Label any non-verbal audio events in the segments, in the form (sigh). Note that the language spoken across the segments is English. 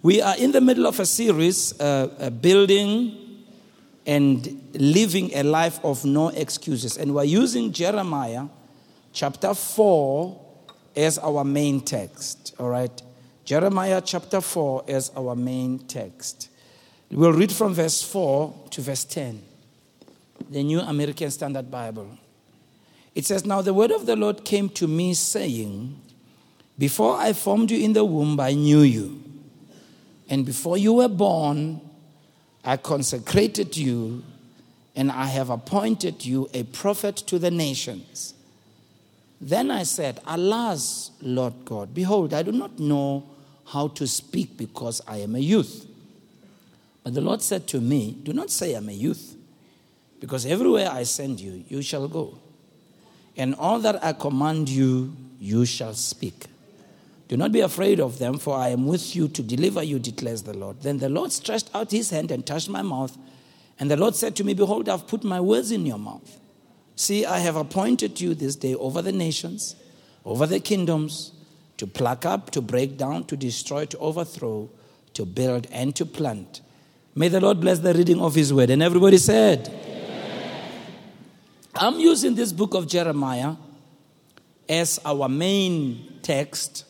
We are in the middle of a series, uh, uh, building and living a life of no excuses. And we're using Jeremiah chapter 4 as our main text. All right? Jeremiah chapter 4 as our main text. We'll read from verse 4 to verse 10, the New American Standard Bible. It says, Now the word of the Lord came to me, saying, Before I formed you in the womb, I knew you. And before you were born, I consecrated you, and I have appointed you a prophet to the nations. Then I said, Alas, Lord God, behold, I do not know how to speak because I am a youth. But the Lord said to me, Do not say I'm a youth, because everywhere I send you, you shall go. And all that I command you, you shall speak. Do not be afraid of them, for I am with you to deliver you, declares the Lord. Then the Lord stretched out his hand and touched my mouth. And the Lord said to me, Behold, I've put my words in your mouth. See, I have appointed you this day over the nations, over the kingdoms, to pluck up, to break down, to destroy, to overthrow, to build, and to plant. May the Lord bless the reading of his word. And everybody said, Amen. I'm using this book of Jeremiah as our main text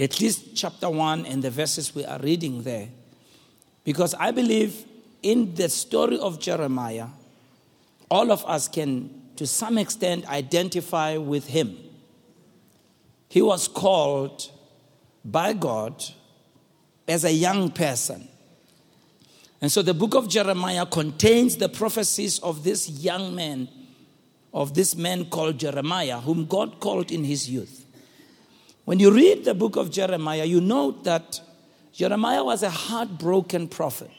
at least chapter 1 and the verses we are reading there. Because I believe in the story of Jeremiah, all of us can, to some extent, identify with him. He was called by God as a young person. And so the book of Jeremiah contains the prophecies of this young man, of this man called Jeremiah, whom God called in his youth. When you read the book of Jeremiah, you note that Jeremiah was a heartbroken prophet.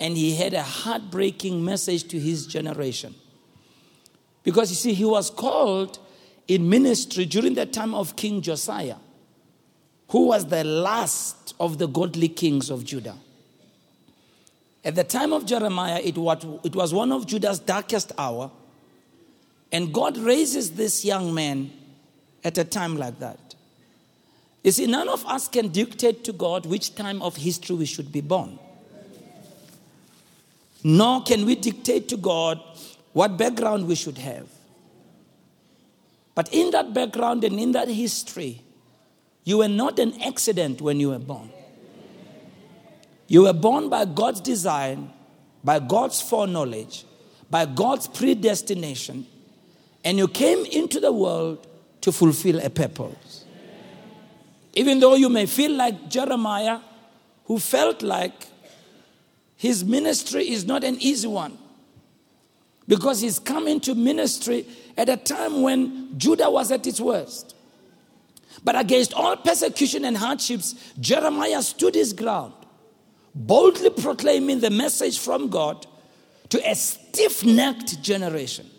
And he had a heartbreaking message to his generation. Because you see, he was called in ministry during the time of King Josiah, who was the last of the godly kings of Judah. At the time of Jeremiah, it was one of Judah's darkest hour. And God raises this young man at a time like that. You see, none of us can dictate to God which time of history we should be born. Nor can we dictate to God what background we should have. But in that background and in that history, you were not an accident when you were born. You were born by God's design, by God's foreknowledge, by God's predestination, and you came into the world to fulfill a purpose. Even though you may feel like Jeremiah, who felt like his ministry is not an easy one because he's come into ministry at a time when Judah was at its worst. But against all persecution and hardships, Jeremiah stood his ground, boldly proclaiming the message from God to a stiff necked generation.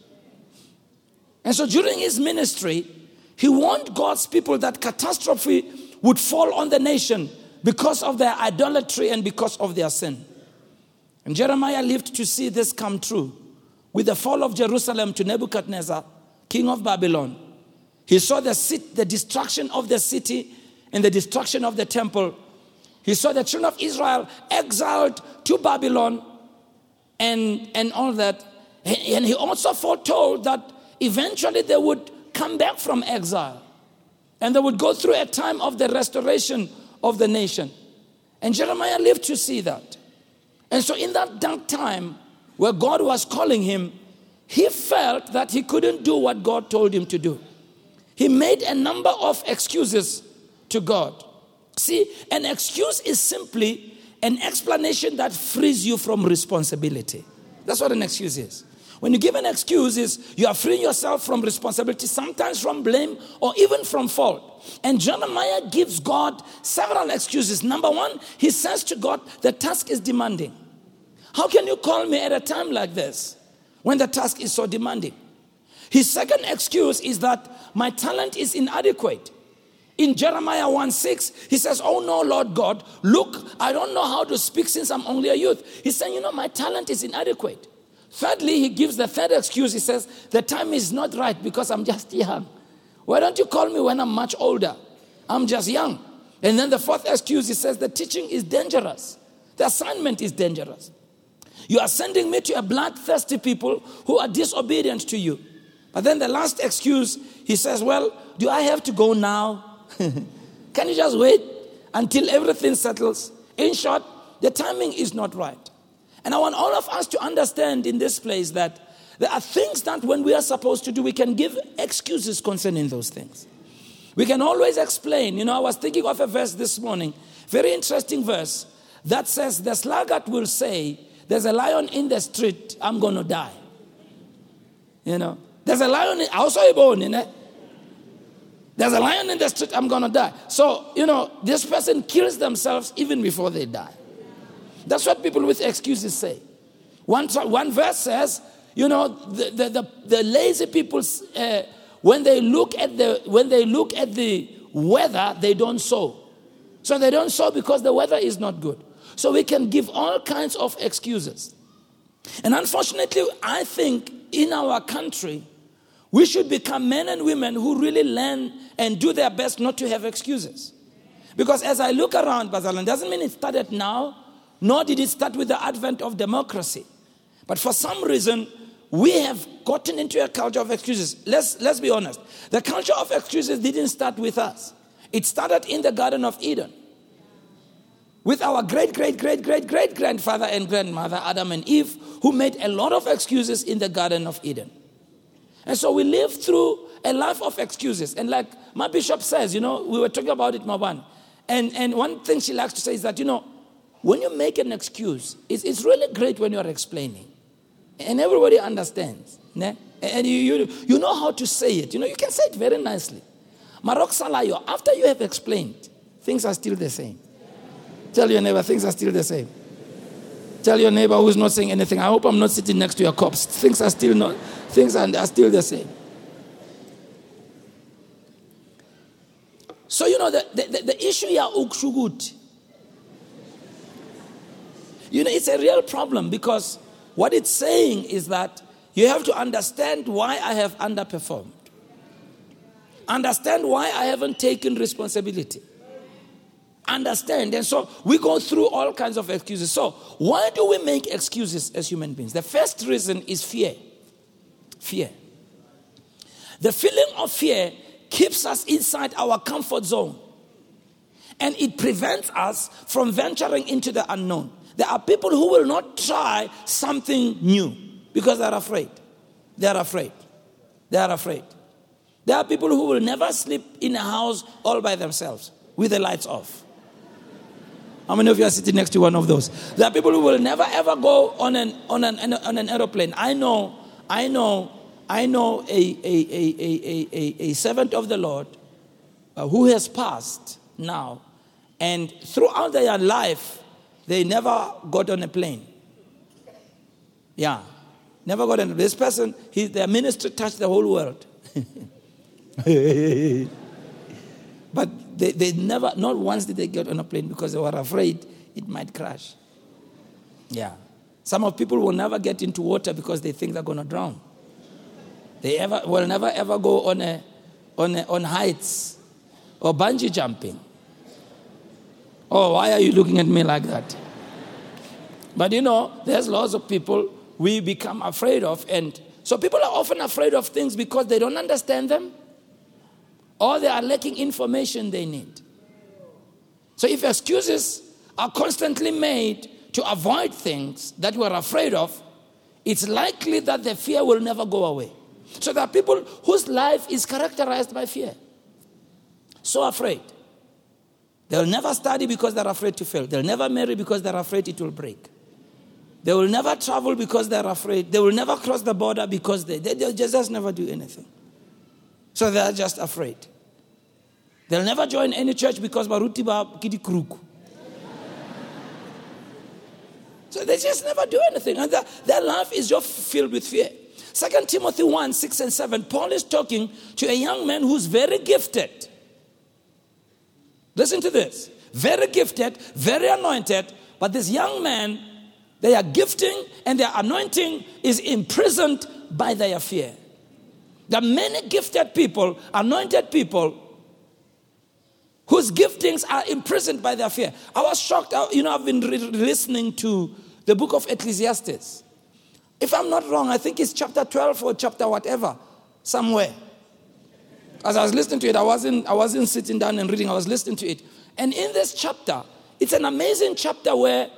And so during his ministry, he warned God's people that catastrophe would fall on the nation because of their idolatry and because of their sin. And Jeremiah lived to see this come true. With the fall of Jerusalem to Nebuchadnezzar, king of Babylon, he saw the, the destruction of the city and the destruction of the temple. He saw the children of Israel exiled to Babylon and, and all that. And he also foretold that eventually they would come back from exile. And they would go through a time of the restoration of the nation. And Jeremiah lived to see that. And so, in that dark time where God was calling him, he felt that he couldn't do what God told him to do. He made a number of excuses to God. See, an excuse is simply an explanation that frees you from responsibility. That's what an excuse is. When you give an excuse, is you are freeing yourself from responsibility, sometimes from blame or even from fault. And Jeremiah gives God several excuses. Number one, he says to God, the task is demanding. How can you call me at a time like this when the task is so demanding? His second excuse is that my talent is inadequate. In Jeremiah 1 6, he says, Oh no, Lord God, look, I don't know how to speak since I'm only a youth. He's saying, You know, my talent is inadequate. Thirdly, he gives the third excuse. He says, The time is not right because I'm just young. Why don't you call me when I'm much older? I'm just young. And then the fourth excuse, he says the teaching is dangerous. The assignment is dangerous. You are sending me to a bloodthirsty people who are disobedient to you. But then the last excuse, he says, Well, do I have to go now? (laughs) Can you just wait until everything settles? In short, the timing is not right. And I want all of us to understand in this place that there are things that when we are supposed to do, we can give excuses concerning those things. We can always explain. You know, I was thinking of a verse this morning, very interesting verse, that says, The sluggard will say, There's a lion in the street, I'm going to die. You know, there's a lion, in, saw a bone in it. There's a lion in the street, I'm going to die. So, you know, this person kills themselves even before they die. That's what people with excuses say. One, one verse says, you know, the, the, the, the lazy people, uh, when, they look at the, when they look at the weather, they don't sow. So they don't sow because the weather is not good. So we can give all kinds of excuses. And unfortunately, I think in our country, we should become men and women who really learn and do their best not to have excuses. Because as I look around, Bazalan, doesn't mean it started now, nor did it start with the advent of democracy. But for some reason, we have gotten into a culture of excuses. Let's, let's be honest. The culture of excuses didn't start with us, it started in the Garden of Eden with our great, great, great, great, great grandfather and grandmother, Adam and Eve, who made a lot of excuses in the Garden of Eden. And so we live through a life of excuses. And like my bishop says, you know, we were talking about it, Maban. And, and one thing she likes to say is that, you know, when you make an excuse, it's, it's really great when you're explaining. And everybody understands. Ne? And you, you, you know how to say it. You know, you can say it very nicely. Marok Salayo, after you have explained, things are still the same. Tell your neighbor, things are still the same. Tell your neighbor who's not saying anything, I hope I'm not sitting next to your corpse. Things are still not, things are, are still the same. So, you know, the, the, the issue here, ukshugut, you know, it's a real problem because what it's saying is that you have to understand why I have underperformed. Understand why I haven't taken responsibility. Understand. And so we go through all kinds of excuses. So, why do we make excuses as human beings? The first reason is fear. Fear. The feeling of fear keeps us inside our comfort zone and it prevents us from venturing into the unknown. There are people who will not try something new because they're afraid. They're afraid. They are afraid. There are people who will never sleep in a house all by themselves with the lights off. How many of you are sitting next to one of those? There are people who will never ever go on an on an on an aeroplane. I know, I know, I know a a a a a, a servant of the Lord uh, who has passed now, and throughout their life they never got on a plane. Yeah. Never got on. This person, he, their ministry touched the whole world. (laughs) but they, they never, not once did they get on a plane because they were afraid it might crash. Yeah. Some of people will never get into water because they think they're going to drown. They ever, will never ever go on, a, on, a, on heights or bungee jumping Oh, why are you looking at me like that? But you know, there's lots of people we become afraid of. And so people are often afraid of things because they don't understand them or they are lacking information they need. So if excuses are constantly made to avoid things that we're afraid of, it's likely that the fear will never go away. So there are people whose life is characterized by fear. So afraid. They'll never study because they're afraid to fail. They'll never marry because they're afraid it will break. They will never travel because they're afraid. They will never cross the border because they, they, they just never do anything. So they're just afraid. They'll never join any church because baruti ba kidi kruku. (laughs) So they just never do anything. And their, their life is just filled with fear. Second Timothy 1 6 and 7, Paul is talking to a young man who's very gifted. Listen to this. Very gifted, very anointed, but this young man, their gifting and their anointing is imprisoned by their fear. There are many gifted people, anointed people, whose giftings are imprisoned by their fear. I was shocked. You know, I've been re- listening to the book of Ecclesiastes. If I'm not wrong, I think it's chapter 12 or chapter whatever, somewhere. As I was listening to it, I wasn't, I wasn't sitting down and reading, I was listening to it. And in this chapter, it's an amazing chapter where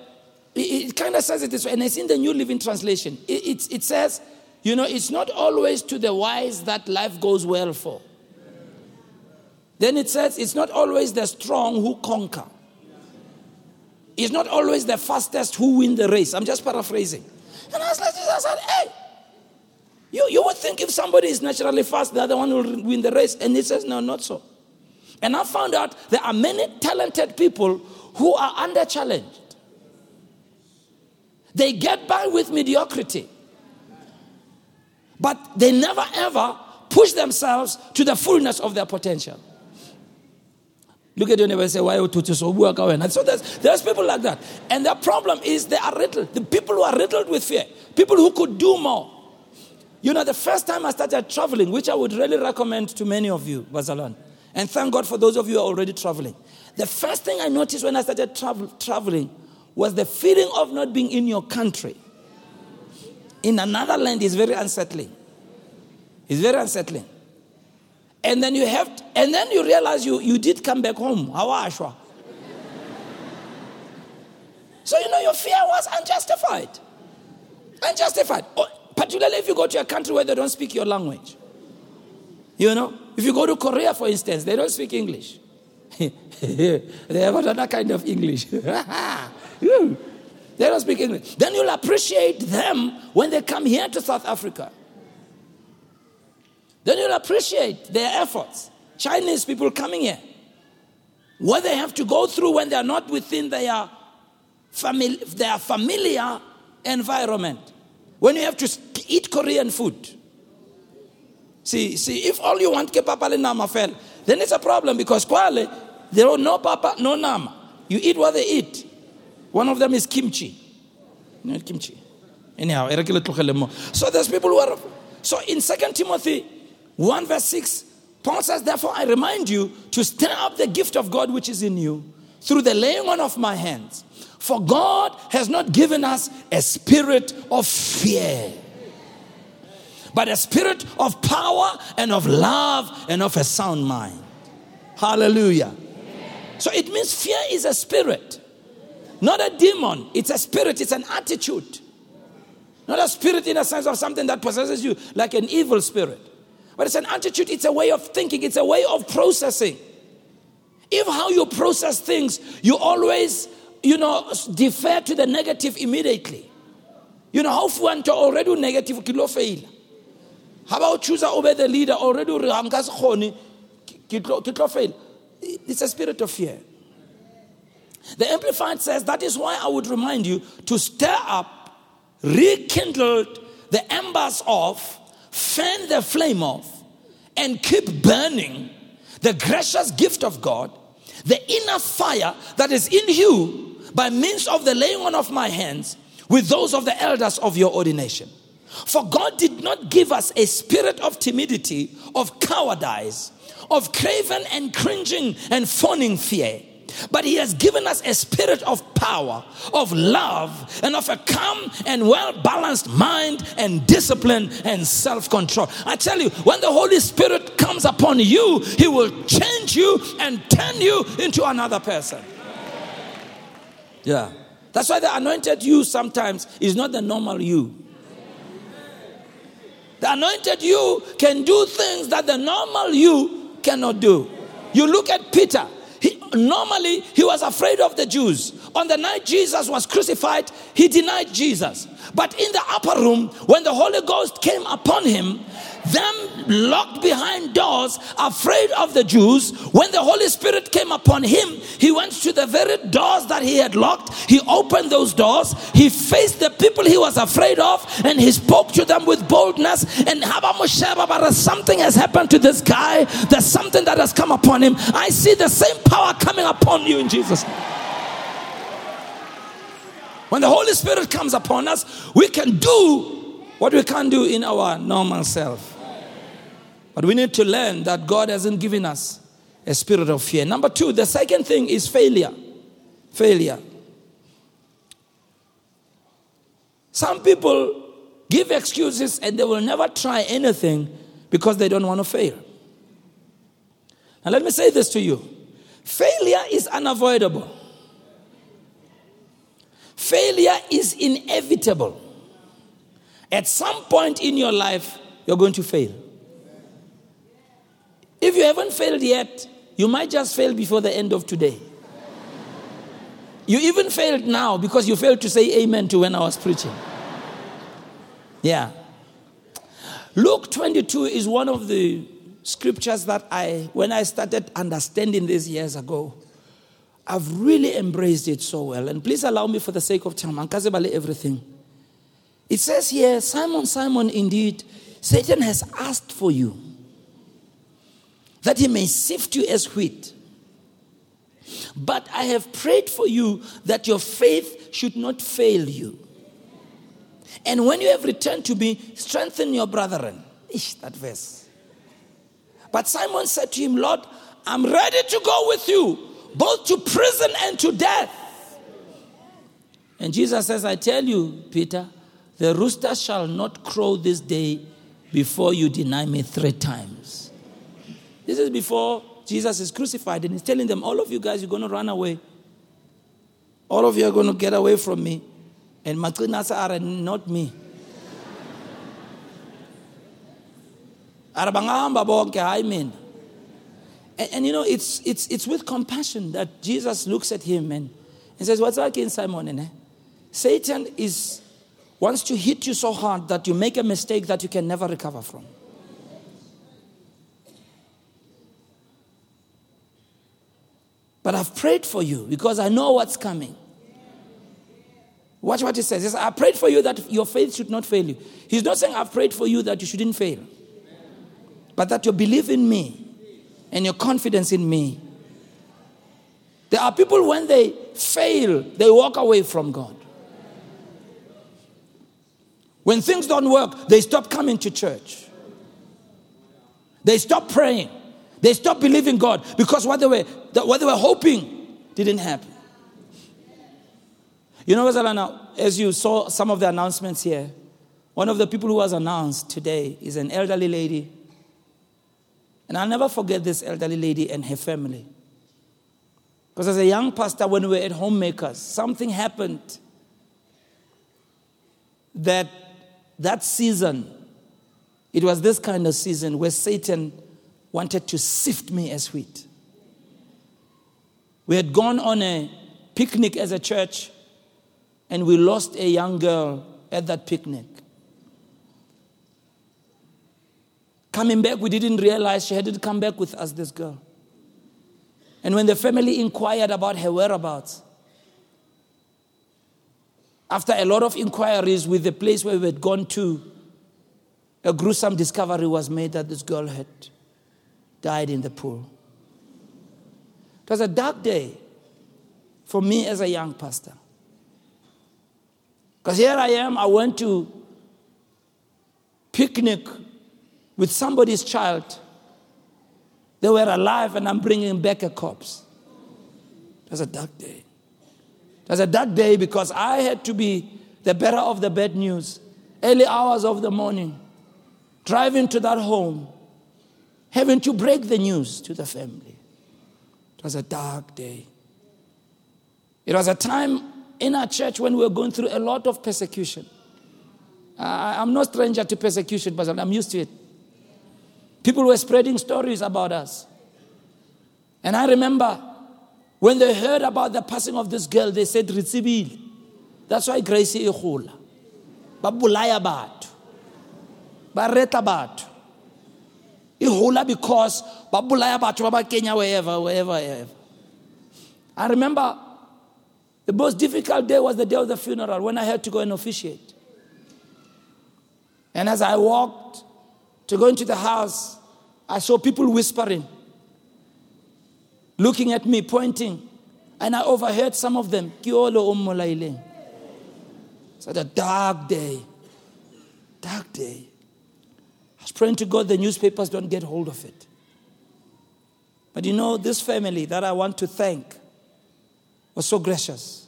it, it kind of says it this way, and it's in the New Living Translation. It, it, it says, you know, it's not always to the wise that life goes well for. Then it says, it's not always the strong who conquer. It's not always the fastest who win the race. I'm just paraphrasing. And I was like, I said, hey, you, you would think if somebody is naturally fast, the other one will win the race. And he says, no, not so. And I found out there are many talented people who are under challenged. They get by with mediocrity, but they never ever push themselves to the fullness of their potential. Look at your neighbor and say, Why oh, you so work away? And So there's, there's people like that. And the problem is they are riddled. The people who are riddled with fear, people who could do more. You know, the first time I started traveling, which I would really recommend to many of you, Barcelona, and thank God for those of you who are already traveling. The first thing I noticed when I started travel, traveling was the feeling of not being in your country. In another land is very unsettling. It's very unsettling. And then you have, and then you realize you, you did come back home. You? So you know your fear was unjustified. Unjustified. Oh, Particularly if you go to a country where they don't speak your language. You know, if you go to Korea, for instance, they don't speak English. (laughs) they have another kind of English. (laughs) Hmm. they don't speak English. Then you'll appreciate them when they come here to South Africa. Then you'll appreciate their efforts. Chinese people coming here. What they have to go through when they are not within their, famili- their familiar environment. When you have to eat Korean food. See, see, if all you want ke papa le nama fel, then it's a problem because kwale, there are no papa, no nama. You eat what they eat. One of them is kimchi. Not kimchi. Anyhow, so there's people who are. So in Second Timothy 1 verse 6, Paul says, Therefore, I remind you to stir up the gift of God which is in you through the laying on of my hands. For God has not given us a spirit of fear, but a spirit of power and of love and of a sound mind. Hallelujah. So it means fear is a spirit, not a demon. It's a spirit, it's an attitude. Not a spirit in a sense of something that possesses you like an evil spirit. But it's an attitude, it's a way of thinking, it's a way of processing. If how you process things, you always, you know, defer to the negative immediately. You know, how to already negative kilo fail. How about choose over the leader already kilo fail. It's a spirit of fear. The Amplified says that is why I would remind you to stir up, rekindle the embers of fan the flame off, and keep burning the gracious gift of God, the inner fire that is in you by means of the laying on of my hands with those of the elders of your ordination. For God did not give us a spirit of timidity, of cowardice, of craven and cringing and fawning fear but He has given us a spirit of power, of love, and of a calm and well balanced mind and discipline and self control. I tell you, when the Holy Spirit comes upon you, He will change you and turn you into another person. Yeah. That's why the anointed you sometimes is not the normal you. The anointed you can do things that the normal you cannot do. You look at Peter, he, normally, he was afraid of the Jews. On the night Jesus was crucified, he denied Jesus. But in the upper room, when the Holy Ghost came upon him, them locked behind doors, afraid of the Jews. When the Holy Spirit came upon him, he went to the very doors that he had locked. He opened those doors. He faced the people he was afraid of and he spoke to them with boldness. And something has happened to this guy. There's something that has come upon him. I see the same power coming upon you in Jesus' name. When the Holy Spirit comes upon us, we can do what we can't do in our normal self. But we need to learn that God hasn't given us a spirit of fear. Number two, the second thing is failure. Failure. Some people give excuses and they will never try anything because they don't want to fail. Now, let me say this to you failure is unavoidable, failure is inevitable. At some point in your life, you're going to fail. If you haven't failed yet, you might just fail before the end of today. You even failed now because you failed to say amen to when I was preaching. Yeah. Luke 22 is one of the scriptures that I, when I started understanding this years ago, I've really embraced it so well. And please allow me, for the sake of time, Ankazebale everything. It says here, Simon, Simon, indeed, Satan has asked for you that he may sift you as wheat. But I have prayed for you that your faith should not fail you. And when you have returned to me, strengthen your brethren. Ish, that verse. But Simon said to him, Lord, I'm ready to go with you, both to prison and to death. And Jesus says, I tell you, Peter, the rooster shall not crow this day before you deny me three times. This is before Jesus is crucified, and he's telling them, All of you guys, you're going to run away. All of you are going to get away from me. And Matinasa are not me. Mina. And, you know, it's, it's, it's with compassion that Jesus looks at him and, and says, What's up in Simon? Eh? Satan is, wants to hit you so hard that you make a mistake that you can never recover from. But I've prayed for you because I know what's coming. Watch what he says. He says, I prayed for you that your faith should not fail you. He's not saying, I've prayed for you that you shouldn't fail, but that your belief in me and your confidence in me. There are people, when they fail, they walk away from God. When things don't work, they stop coming to church. They stop praying. They stop believing God because what they were, what they were hoping didn't happen. You know, as you saw some of the announcements here, one of the people who was announced today is an elderly lady. And I'll never forget this elderly lady and her family. Because as a young pastor, when we were at homemakers, something happened that that season, it was this kind of season where Satan wanted to sift me as wheat. We had gone on a picnic as a church, and we lost a young girl at that picnic. Coming back, we didn't realize she hadn't come back with us, this girl. And when the family inquired about her whereabouts, after a lot of inquiries with the place where we had gone to, a gruesome discovery was made that this girl had died in the pool. It was a dark day for me as a young pastor. Because here I am, I went to picnic with somebody's child. They were alive, and I'm bringing back a corpse. It was a dark day. It was a dark day because I had to be the bearer of the bad news. Early hours of the morning, driving to that home having to break the news to the family. It was a dark day. It was a time in our church when we were going through a lot of persecution. I'm no stranger to persecution, but I'm used to it. People were spreading stories about us. And I remember when they heard about the passing of this girl, they said, Ritsibil. That's why Grace Ikhula. Babulaya batho. Bareta batho e hola because ba bolaya batho ba ba kenya wherever wherever wherever. I remember the most difficult day was the day of the funeral when i had to go and officiate. And as i walked to go into the house i saw people whispering looking at me pointing and i overheard some of them Kiolo it's such a dark day. Dark day praying to God the newspapers don't get hold of it. But you know, this family that I want to thank was so gracious.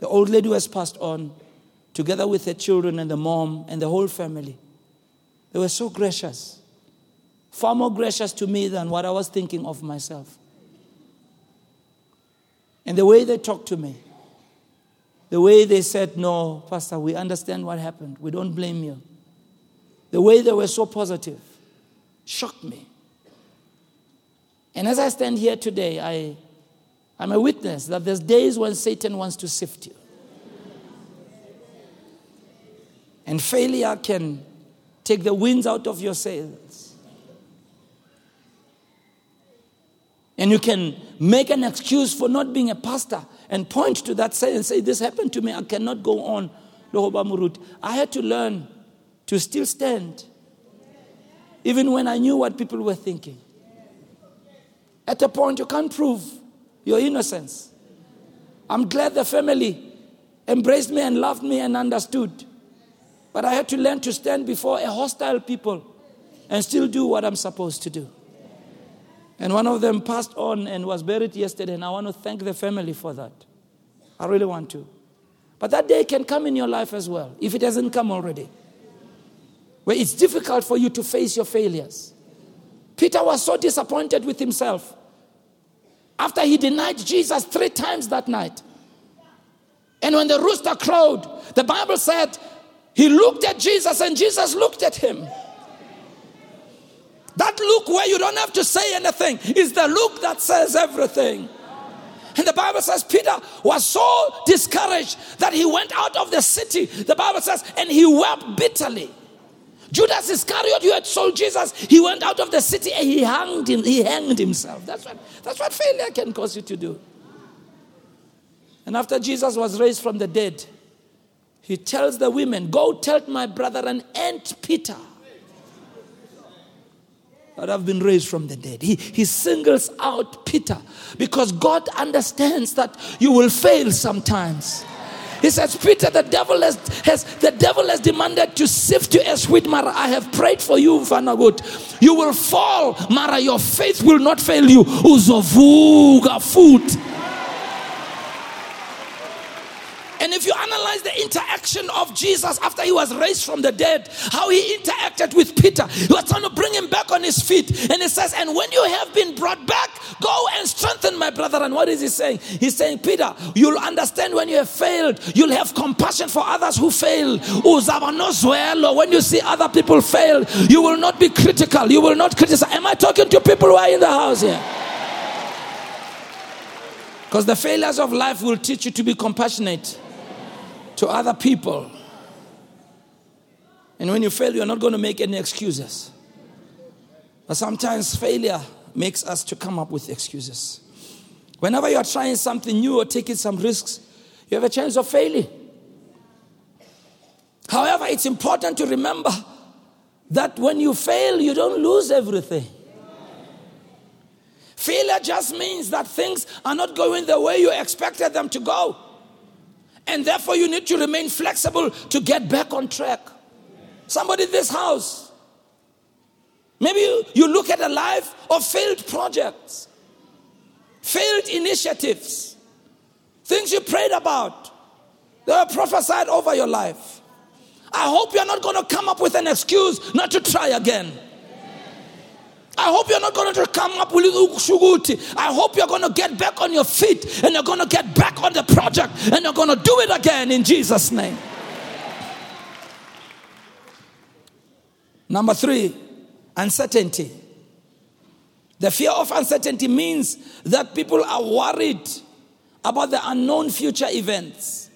The old lady was passed on, together with her children and the mom and the whole family. They were so gracious, far more gracious to me than what I was thinking of myself. And the way they talked to me, the way they said, No, Pastor, we understand what happened. We don't blame you. The way they were so positive shocked me. And as I stand here today, I, I'm a witness that there's days when Satan wants to sift you. And failure can take the winds out of your sails. And you can make an excuse for not being a pastor and point to that say and say, This happened to me, I cannot go on. I had to learn to still stand, even when I knew what people were thinking. At a point, you can't prove your innocence. I'm glad the family embraced me and loved me and understood. But I had to learn to stand before a hostile people and still do what I'm supposed to do. And one of them passed on and was buried yesterday, and I want to thank the family for that. I really want to. But that day can come in your life as well, if it hasn't come already, where it's difficult for you to face your failures. Peter was so disappointed with himself after he denied Jesus three times that night. And when the rooster crowed, the Bible said he looked at Jesus and Jesus looked at him. That look where you don't have to say anything is the look that says everything. And the Bible says Peter was so discouraged that he went out of the city. The Bible says, and he wept bitterly. Judas Iscariot, you had sold Jesus, he went out of the city and he hanged him, he hanged himself. That's what, that's what failure can cause you to do. And after Jesus was raised from the dead, he tells the women, Go tell my brother and Aunt Peter that I've been raised from the dead. He, he singles out Peter because God understands that you will fail sometimes. He says, Peter, the devil has, has the devil has demanded to sift you as wheat, Mara. I have prayed for you, Vanagut. You will fall, Mara. Your faith will not fail you. Uzovuga foot. And if you analyze the interaction of Jesus after he was raised from the dead, how he interacted with Peter, he was trying to bring him back on his feet. And he says, And when you have been brought back, go and strengthen my brother. And what is he saying? He's saying, Peter, you'll understand when you have failed, you'll have compassion for others who fail. When you see other people fail, you will not be critical, you will not criticize. Am I talking to people who are in the house here? Because the failures of life will teach you to be compassionate to other people. And when you fail, you're not going to make any excuses. But sometimes failure makes us to come up with excuses. Whenever you are trying something new or taking some risks, you have a chance of failing. However, it's important to remember that when you fail, you don't lose everything. Failure just means that things are not going the way you expected them to go. And therefore, you need to remain flexible to get back on track. Somebody in this house, maybe you, you look at a life of failed projects, failed initiatives, things you prayed about, that were prophesied over your life. I hope you're not going to come up with an excuse not to try again. I hope you're not going to come up with shuguti. I hope you're going to get back on your feet and you're going to get back on the project and you're going to do it again in Jesus' name. Number three, uncertainty. The fear of uncertainty means that people are worried about the unknown future events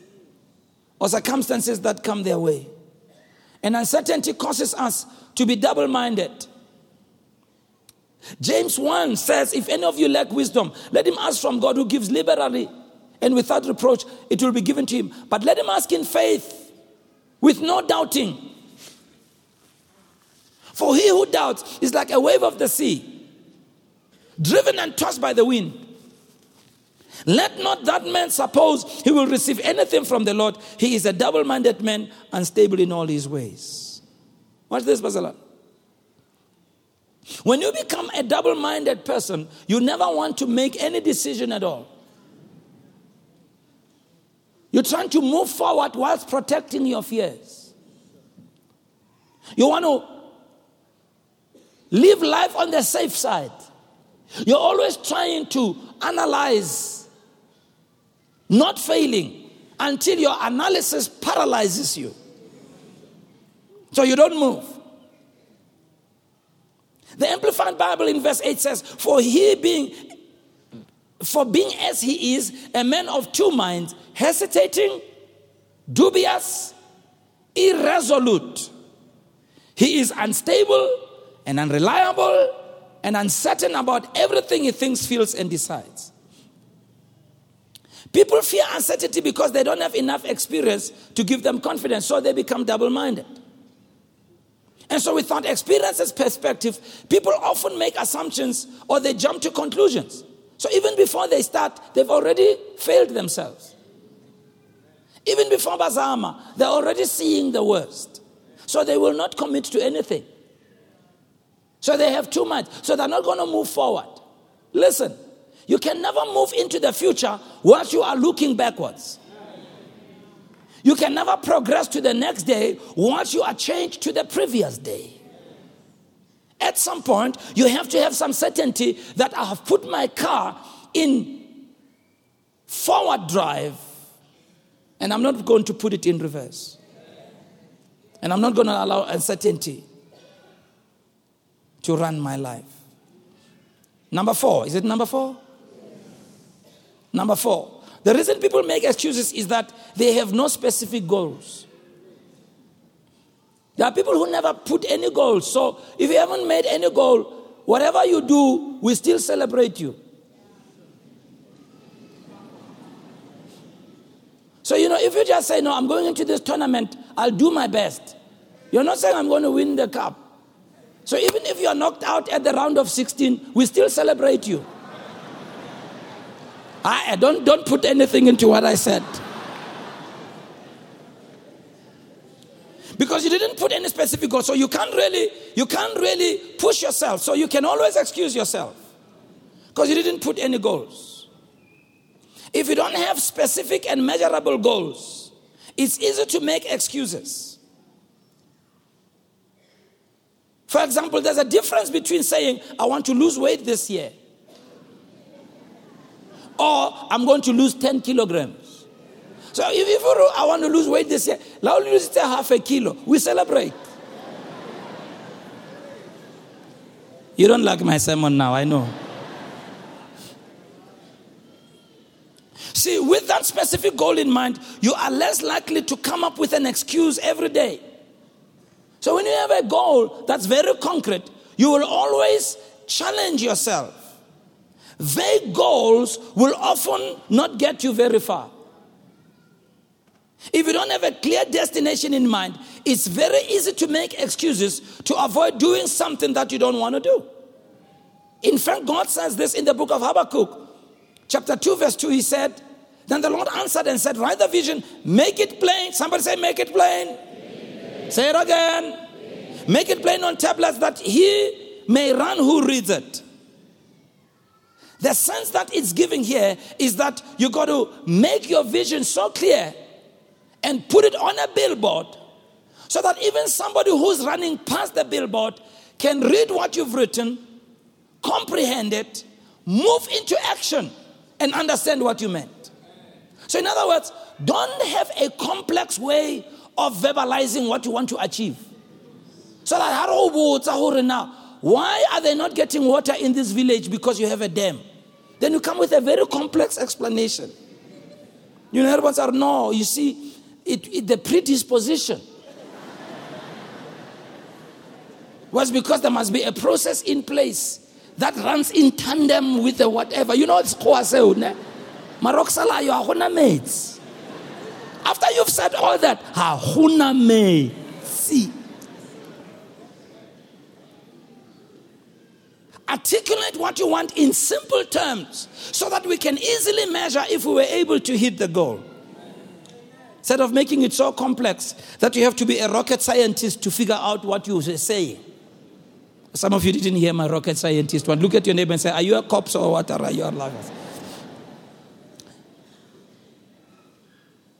or circumstances that come their way. And uncertainty causes us to be double minded James 1 says, If any of you lack wisdom, let him ask from God who gives liberally and without reproach, it will be given to him. But let him ask in faith with no doubting. For he who doubts is like a wave of the sea, driven and tossed by the wind. Let not that man suppose he will receive anything from the Lord. He is a double minded man, unstable in all his ways. Watch this, Basalan. When you become a double minded person, you never want to make any decision at all. You're trying to move forward whilst protecting your fears. You want to live life on the safe side. You're always trying to analyze, not failing until your analysis paralyzes you. So you don't move. The Amplified Bible in verse 8 says, For he being for being as he is, a man of two minds, hesitating, dubious, irresolute. He is unstable and unreliable and uncertain about everything he thinks, feels, and decides. People fear uncertainty because they don't have enough experience to give them confidence, so they become double minded. And so, without experiences perspective, people often make assumptions or they jump to conclusions. So, even before they start, they've already failed themselves. Even before Bazama, they're already seeing the worst. So, they will not commit to anything. So they have too much. So they're not going to move forward. Listen, you can never move into the future once you are looking backwards. You can never progress to the next day once you are changed to the previous day. At some point, you have to have some certainty that I have put my car in forward drive and I'm not going to put it in reverse. And I'm not going to allow uncertainty to run my life. Number four, is it number four? Number four, the reason people make excuses is that they have no specific goals. There are people who never put any goals. So if you haven't made any goal, whatever you do, we still celebrate you. So, you know, if you just say, No, I'm going into this tournament, I'll do my best. You're not saying I'm going to win the cup. So even if you are knocked out at the round of 16, we still celebrate you. I, don't, don't put anything into what I said. Because you didn't put any specific goal, so you can't really, you can't really push yourself. So you can always excuse yourself. Because you didn't put any goals. If you don't have specific and measurable goals, it's easy to make excuses. For example, there's a difference between saying, I want to lose weight this year, or I'm going to lose 10 kilograms. So if, if I want to lose weight this year, I'll lose half a kilo. We celebrate. You don't like my sermon now, I know. See, with that specific goal in mind, you are less likely to come up with an excuse every day. So when you have a goal that's very concrete, you will always challenge yourself. Vague goals will often not get you very far. If you don't have a clear destination in mind, it's very easy to make excuses to avoid doing something that you don't want to do. In fact, God says this in the book of Habakkuk, chapter 2, verse 2. He said, Then the Lord answered and said, Write the vision, make it plain. Somebody say, Make it plain. Say it again. Make it plain on tablets that he may run who reads it. The sense that it's giving here is that you got to make your vision so clear and put it on a billboard so that even somebody who's running past the billboard can read what you've written, comprehend it, move into action, and understand what you meant. So, in other words, don't have a complex way of verbalizing what you want to achieve. So that why are they not getting water in this village? Because you have a dam. Then you come with a very complex explanation. You know, everyone's are no, you see, it, it, the predisposition was because there must be a process in place that runs in tandem with the whatever. You know, it's Maroksala, you are mates. After you've said all that, Hahuna me. See. Articulate what you want in simple terms so that we can easily measure if we were able to hit the goal. Instead of making it so complex that you have to be a rocket scientist to figure out what you are saying. Some of you didn't hear my rocket scientist one. Look at your neighbor and say, Are you a cop or what are you alive?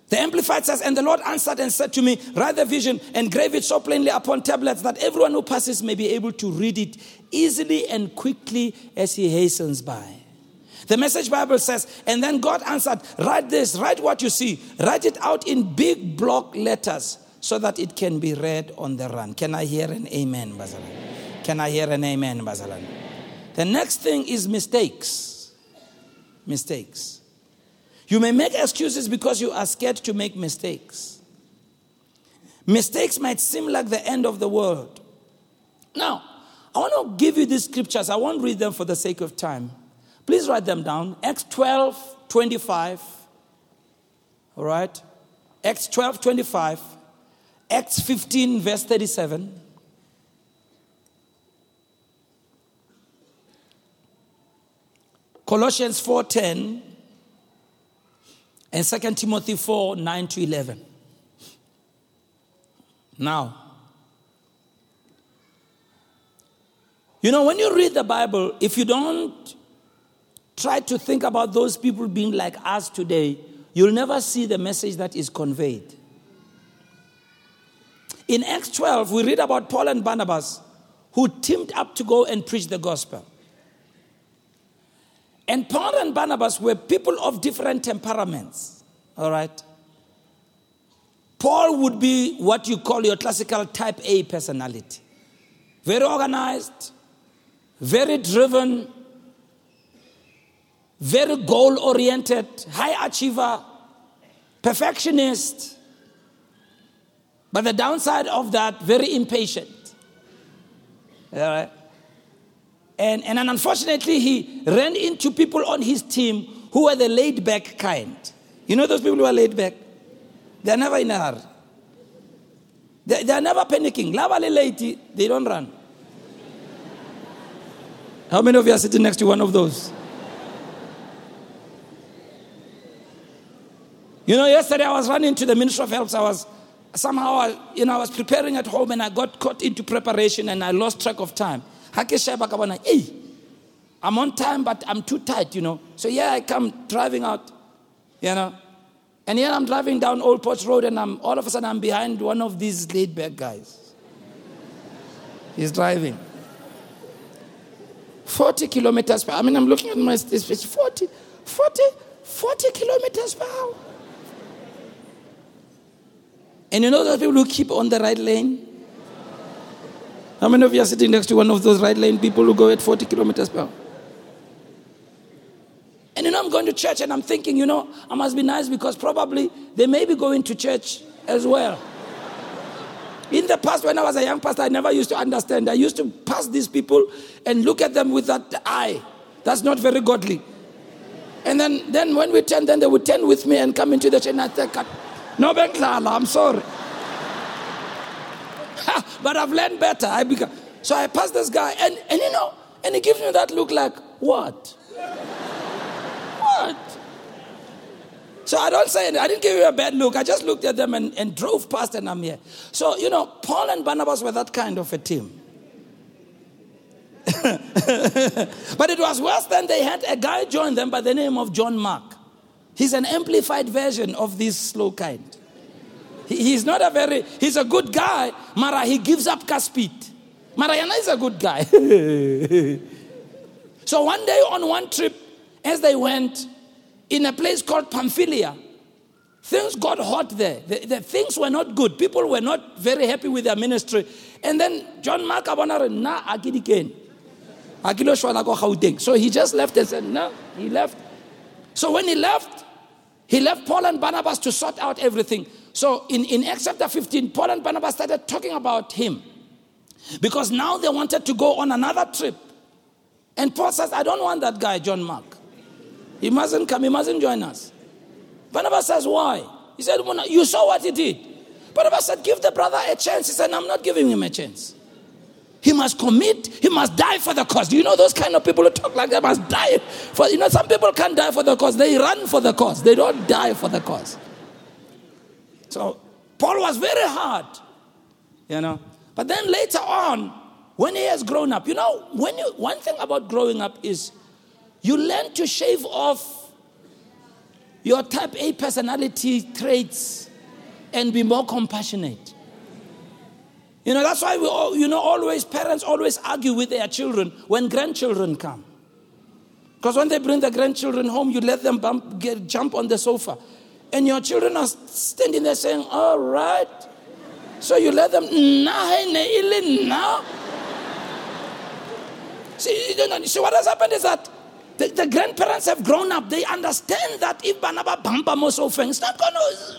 The Amplified says, And the Lord answered and said to me, Write the vision and grave it so plainly upon tablets that everyone who passes may be able to read it easily and quickly as he hastens by. The message Bible says, and then God answered, Write this, write what you see, write it out in big block letters so that it can be read on the run. Can I hear an amen, Bazalan? Can I hear an amen, Bazalan? The next thing is mistakes. Mistakes. You may make excuses because you are scared to make mistakes. Mistakes might seem like the end of the world. Now, I want to give you these scriptures. I won't read them for the sake of time. Please write them down. Acts 12, 25. All right? Acts 12, 25. Acts 15, verse 37. Colossians 4:10 and 2 Timothy 4 9 to 11. Now, you know, when you read the Bible, if you don't try to think about those people being like us today, you'll never see the message that is conveyed. In Acts 12, we read about Paul and Barnabas who teamed up to go and preach the gospel. And Paul and Barnabas were people of different temperaments. All right? Paul would be what you call your classical type A personality very organized, very driven, very goal oriented, high achiever, perfectionist. But the downside of that, very impatient. All right? And, and unfortunately, he ran into people on his team who were the laid back kind. You know those people who are laid back? They're never in a hurry. They, they're never panicking. Lavale lady, they don't run. How many of you are sitting next to one of those? You know, yesterday I was running to the Ministry of Health. I was somehow, I, you know, I was preparing at home and I got caught into preparation and I lost track of time. I'm on time, but I'm too tight, you know. So yeah, I come driving out, you know. And here I'm driving down Old Port Road, and I'm all of a sudden I'm behind one of these laid back guys. He's driving. 40 kilometers per hour. I mean, I'm looking at my it's 40, 40, 40 kilometers per hour. And you know those people who keep on the right lane? How many of you are sitting next to one of those right lane people who go at 40 kilometers per hour? And you know, I'm going to church and I'm thinking, you know, I must be nice because probably they may be going to church as well. In the past, when I was a young pastor, I never used to understand. I used to pass these people and look at them with that eye. That's not very godly. And then, then when we turn, then they would turn with me and come into the church and I think, no, I'm sorry. (laughs) but I've learned better. I become, so I pass this guy, and, and you know, and he gives me that look like, what? what? So I don't say, I didn't give you a bad look. I just looked at them and, and drove past, and I'm here. So, you know, Paul and Barnabas were that kind of a team. (laughs) but it was worse than they had a guy join them by the name of John Mark. He's an amplified version of this slow kind. He's not a very, he's a good guy, Mara, he gives up car speed. Mariana is a good guy. (laughs) so one day on one trip, as they went in a place called Pamphylia, things got hot there. The, the, things were not good. People were not very happy with their ministry. And then John Mark Abonare, na akidiken. So he just left and said, no, he left. So when he left, he left Paul and Barnabas to sort out everything. So in, in Acts chapter 15, Paul and Barnabas started talking about him because now they wanted to go on another trip. And Paul says, I don't want that guy, John Mark. He mustn't come, he mustn't join us. Barnabas says, Why? He said, You saw what he did. Barnabas said, Give the brother a chance. He said, I'm not giving him a chance. He must commit, he must die for the cause. Do you know those kind of people who talk like they must die for you know, some people can't die for the cause, they run for the cause, they don't die for the cause. So Paul was very hard, you know. But then later on, when he has grown up, you know, when you, one thing about growing up is you learn to shave off your type A personality traits and be more compassionate. You know, that's why we all, you know, always, parents always argue with their children when grandchildren come. Because when they bring the grandchildren home, you let them bump, get, jump on the sofa. And your children are standing there saying, All right. So you let them, nah, See, you know, see what has happened is that the, the, grandparents have grown up. They understand that if Banaba Bamba Moso it's not going to,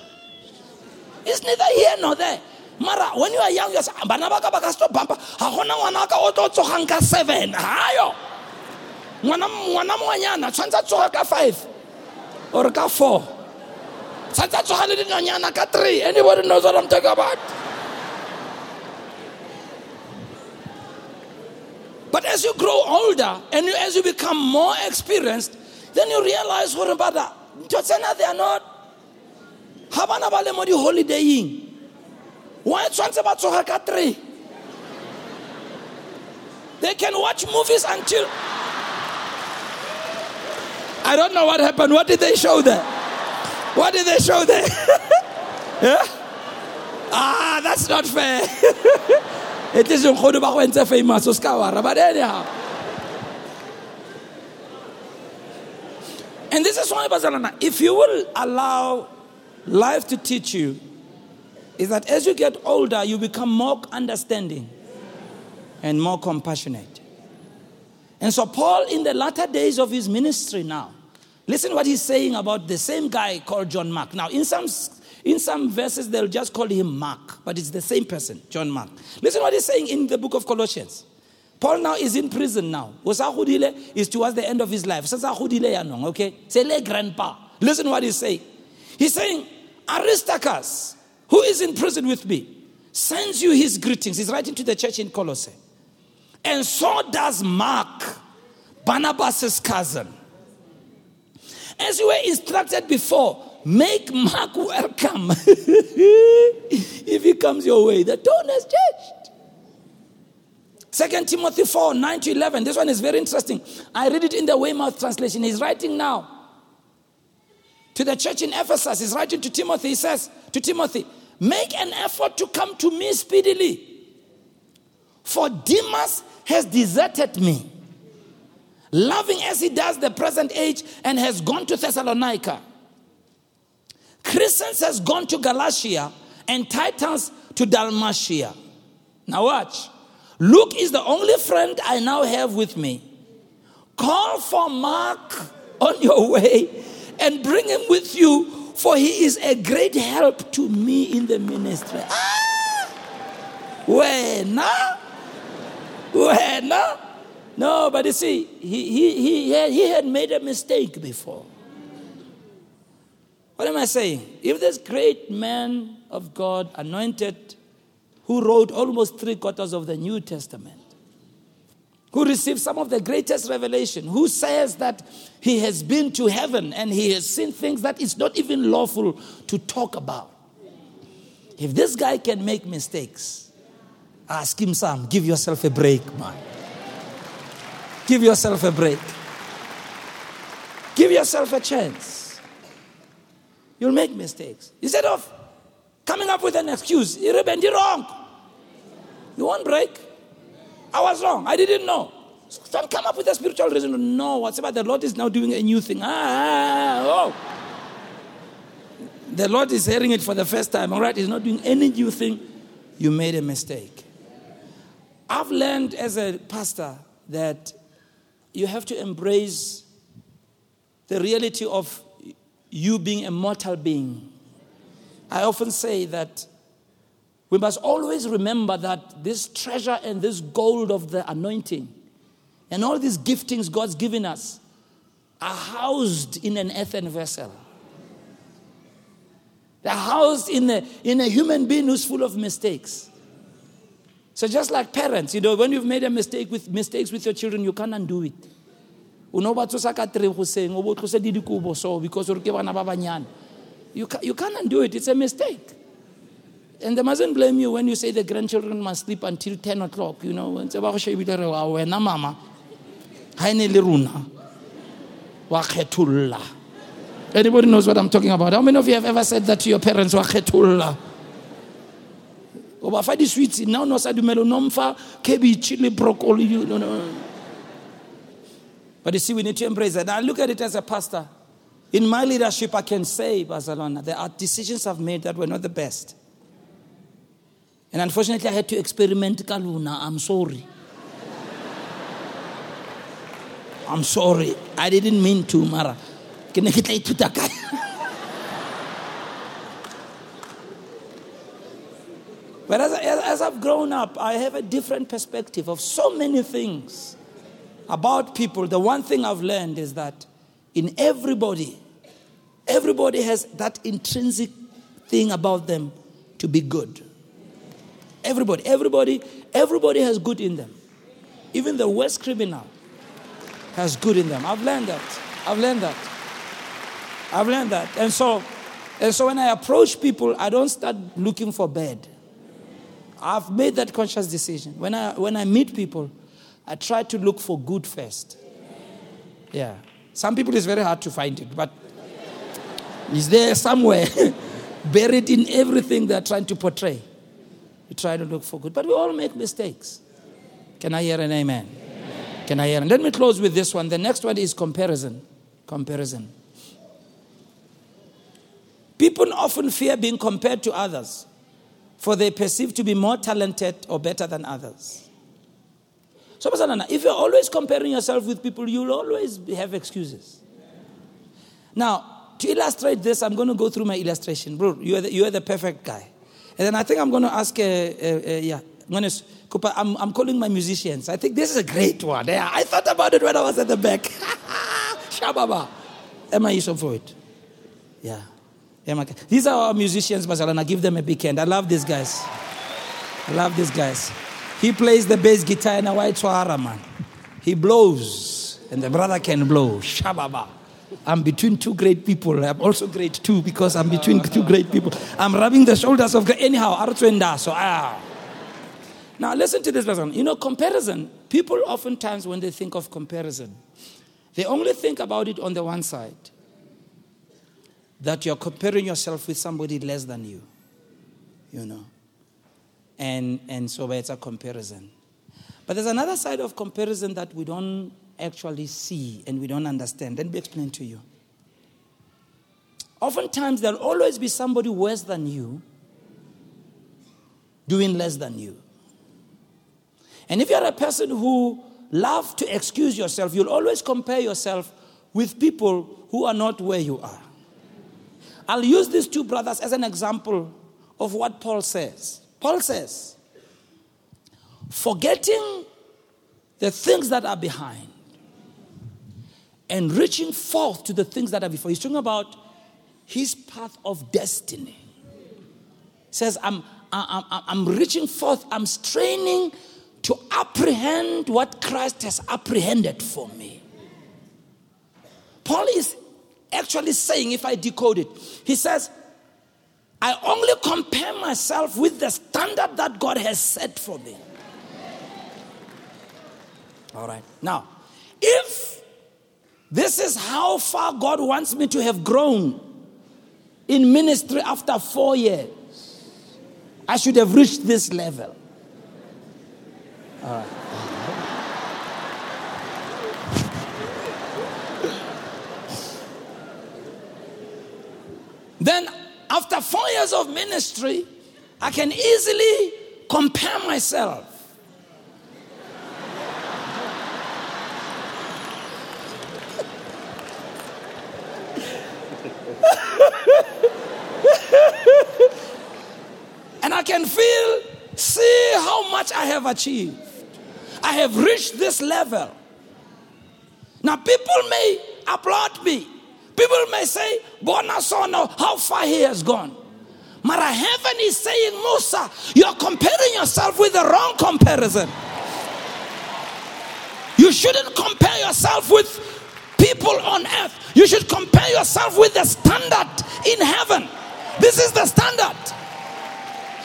it's neither here nor there. Mara, when you are young, you say, Banaba Bakasto Bamba, Hahona Wanaka Oto Tsohanka 7. Hayo. Ngwana moanyana tshwantse tsoga ka 5 or ka 4. Tshwantse tsoga le dinonyana ka 3. Anybody knows what I'm talking about? But as you grow older and you, as you become more experienced, then you realize what about that? They are not. Habana bale mo di holidaying. Why tshwantse ba tsoga ka 3? They can watch movies until I don't know what happened. What did they show there? What did they show there? (laughs) yeah? Ah, that's not fair. (laughs) it is nkgono ba go entse famous o ska wara but anyhow and this is why bazalana if you will allow life to teach you is that as you get older you become more understanding and more compassionate. And so paul in the latter days of his ministry now listen what he's saying about the same guy called john mark. Now in some in some verses, they'll just call him Mark, but it's the same person, John Mark. Listen what he's saying in the book of Colossians. Paul now is in prison now. Osahudile is towards the end of his life. Okay? Say le grandpa. Listen what he's saying. He's saying, Aristarchus, who is in prison with me, sends you his greetings. He's writing to the church in Colossae. And so does Mark, Barnabas' cousin. As you were instructed before, Make Mark welcome. (laughs) if he comes your way, the tone has changed. Second Timothy 4 9 to 11. This one is very interesting. I read it in the Weymouth translation. He's writing now to the church in Ephesus. He's writing to Timothy. He says to Timothy, Make an effort to come to me speedily, for Demas has deserted me, loving as he does the present age, and has gone to Thessalonica. Crescens has gone to Galatia and Titus to Dalmatia. Now, watch. Luke is the only friend I now have with me. Call for Mark on your way and bring him with you, for he is a great help to me in the ministry. Ah! When? When? No, but you see, he, he, he, had, he had made a mistake before. What am I saying? If this great man of God, anointed, who wrote almost three quarters of the New Testament, who received some of the greatest revelation, who says that he has been to heaven and he has seen things that it's not even lawful to talk about. If this guy can make mistakes, ask him some, give yourself a break, man. Give yourself a break. Give yourself a chance. You'll make mistakes. Instead of coming up with an excuse, you're wrong. You won't break. I was wrong. I didn't know. Don't come up with a spiritual reason. No, what's about the Lord is now doing a new thing. Ah, ah, oh. The Lord is hearing it for the first time. All right, He's not doing any new thing. You made a mistake. I've learned as a pastor that you have to embrace the reality of you being a mortal being. I often say that we must always remember that this treasure and this gold of the anointing and all these giftings God's given us are housed in an earthen vessel. They're housed in a, in a human being who's full of mistakes. So just like parents, you know, when you've made a mistake with mistakes with your children, you can't undo it o ne o ba tsosa ka three goseng o bo tlose di dikobo so because ore ke bana ba banyane you, cannot do it it's a mistake And they mustn't blame you when you say the grandchildren must sleep until 10 o'clock, you know. Ntse ba go shebile re wa wena mama. Ha e ne le rona. Wa kgetholla. Anybody knows what I'm talking about? How many of you have ever said that to your parents? Wa kgetholla. O ba fa di sweets now no sa dumelo no mfa cabbage le broccoli you no no. But you see we need to embrace that. Now look at it as a pastor. In my leadership, I can say, Barcelona, there are decisions I've made that were not the best. And unfortunately, I had to experiment Kaluna. I'm sorry. I'm sorry. I didn't mean to, Mara. Can I get to Takai? But as, as I've grown up, I have a different perspective of so many things about people. The one thing I've learned is that in everybody, everybody has that intrinsic thing about them to be good. Everybody, everybody, everybody has good in them. Even the worst criminal has good in them. I've learned that. I've learned that. I've learned that. And so, and so when I approach people, I don't start looking for bad. I've made that conscious decision. When I when I meet people, I try to look for good first. Yeah. Some people it's very hard to find it, but it's there somewhere, (laughs) buried in everything they're trying to portray. We try to look for good, but we all make mistakes. Can I hear an amen? amen? Can I hear? And let me close with this one. The next one is comparison. Comparison. People often fear being compared to others, for they perceive to be more talented or better than others. So, if you're always comparing yourself with people, you'll always have excuses. Now, to illustrate this, I'm going to go through my illustration. Bro, you are the, you are the perfect guy. And then I think I'm going to ask, uh, uh, uh, yeah, I'm, I'm, calling my musicians. I think this is a great one. Yeah, I thought about it when I was at the back. Shababa. Am I useful for it? Yeah. yeah. These are our musicians, Barcelona. Give them a big hand. I love these guys. I love these guys. He plays the bass guitar in a white swara, man. He blows, and the brother can blow. Shababa. I'm between two great people. I'm also great too because I'm between (laughs) two great people. I'm rubbing the shoulders of anyhow. So ah. Now listen to this person. You know, comparison. People oftentimes when they think of comparison, they only think about it on the one side. That you're comparing yourself with somebody less than you. You know. And and so it's a comparison. But there's another side of comparison that we don't actually see and we don't understand. Let me explain to you. Oftentimes, there'll always be somebody worse than you doing less than you. And if you're a person who love to excuse yourself, you'll always compare yourself with people who are not where you are. I'll use these two brothers as an example of what Paul says. Paul says, forgetting the things that are behind and reaching forth to the things that are before. He's talking about his path of destiny. He says, I'm, I'm, I'm reaching forth, I'm straining to apprehend what Christ has apprehended for me. Paul is actually saying, if I decode it, he says, I only compare myself with the standard that God has set for me. All right. Now, if this is how far God wants me to have grown in ministry after four years. I should have reached this level. (laughs) then, after four years of ministry, I can easily compare myself (laughs) and I can feel, see how much I have achieved. I have reached this level. Now, people may applaud me. People may say, Bonasono, how far he has gone. Mara heaven is saying, Musa, you're comparing yourself with the wrong comparison. You shouldn't compare yourself with people on earth. You should compare yourself with the standard in heaven. This is the standard.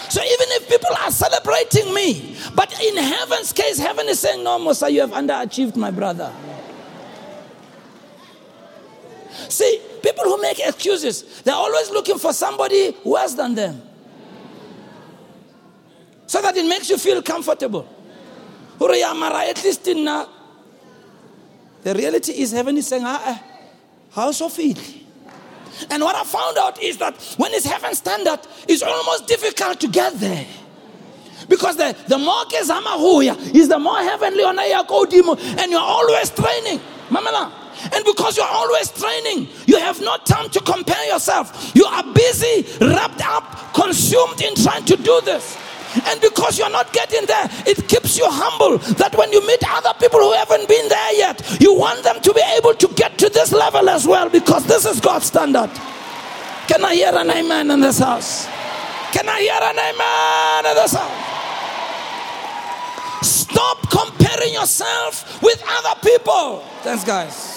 So even if people are celebrating me, but in heaven's case, heaven is saying, No, Musa, you have underachieved, my brother. See, people who make excuses, they're always looking for somebody worse than them. So that it makes you feel comfortable. Uh, the reality is heaven is saying, ah, ah how so feel? And what I found out is that when it's heaven standard, it's almost difficult to get there. Because the, the more kezamahuya is the more heavenly on and you're always training. Mamela. And because you're always training, you have no time to compare yourself. You are busy, wrapped up, consumed in trying to do this. And because you're not getting there, it keeps you humble that when you meet other people who haven't been there yet, you want them to be able to get to this level as well because this is God's standard. Can I hear an amen in this house? Can I hear an amen in this house? Stop comparing yourself with other people. Thanks, guys.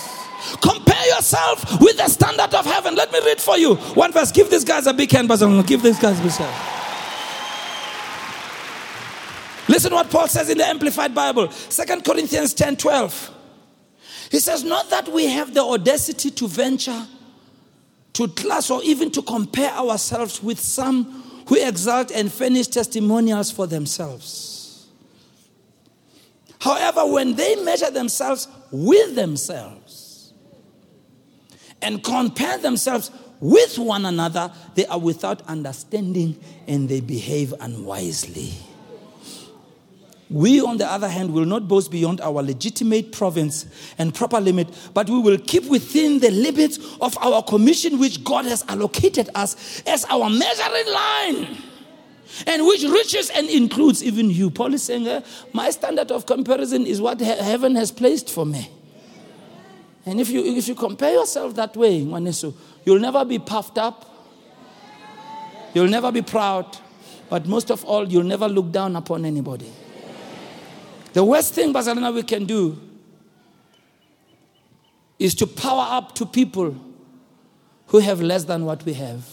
Compare yourself with the standard of heaven. Let me read for you one verse. Give these guys a big hand, but give these guys a big hand. Listen what Paul says in the Amplified Bible, Second Corinthians 10 12. He says, Not that we have the audacity to venture to class or even to compare ourselves with some who exalt and furnish testimonials for themselves. However, when they measure themselves with themselves and compare themselves with one another, they are without understanding and they behave unwisely. We, on the other hand, will not boast beyond our legitimate province and proper limit, but we will keep within the limits of our commission, which God has allocated us as our measuring line, and which reaches and includes even you. Paul is saying, uh, My standard of comparison is what heaven has placed for me. And if you, if you compare yourself that way, Manesu, you'll never be puffed up, you'll never be proud, but most of all, you'll never look down upon anybody. The worst thing, Barcelona, we can do is to power up to people who have less than what we have.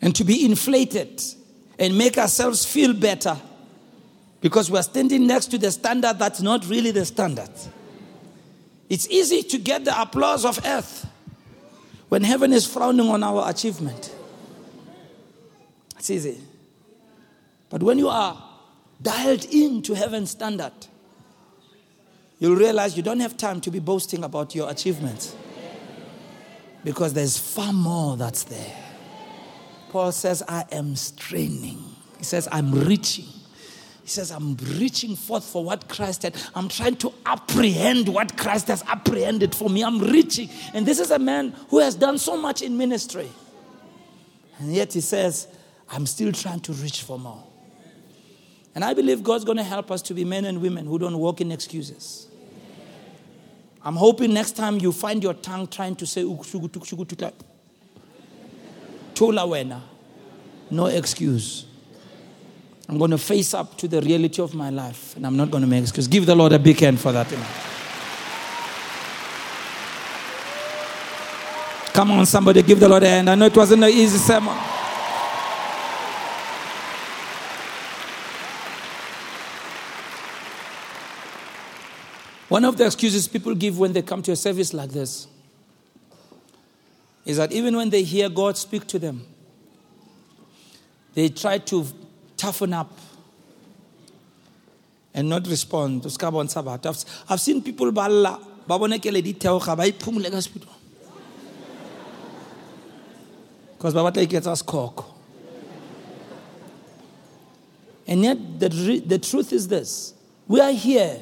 And to be inflated and make ourselves feel better because we're standing next to the standard that's not really the standard. It's easy to get the applause of earth when heaven is frowning on our achievement. It's easy. But when you are dialed into heaven's standard, you'll realize you don't have time to be boasting about your achievements because there's far more that's there. Paul says, I am straining. He says, I'm reaching. He says, I'm reaching forth for what Christ had. I'm trying to apprehend what Christ has apprehended for me. I'm reaching. And this is a man who has done so much in ministry. And yet he says, I'm still trying to reach for more. And I believe God's going to help us to be men and women who don't walk in excuses. I'm hoping next time you find your tongue trying to say Tola (laughs) wena. No excuse. I'm going to face up to the reality of my life and I'm not going to make excuses. Give the Lord a big hand for that. Come on, somebody, give the Lord a hand. I know it wasn't an easy sermon. One of the excuses people give when they come to a service like this is that even when they hear God speak to them, they try to toughen up and not respond. To Scarbon Sabbath. I've seen people balla because ba batla iketsa sekoko and yet the, the truth is this we are here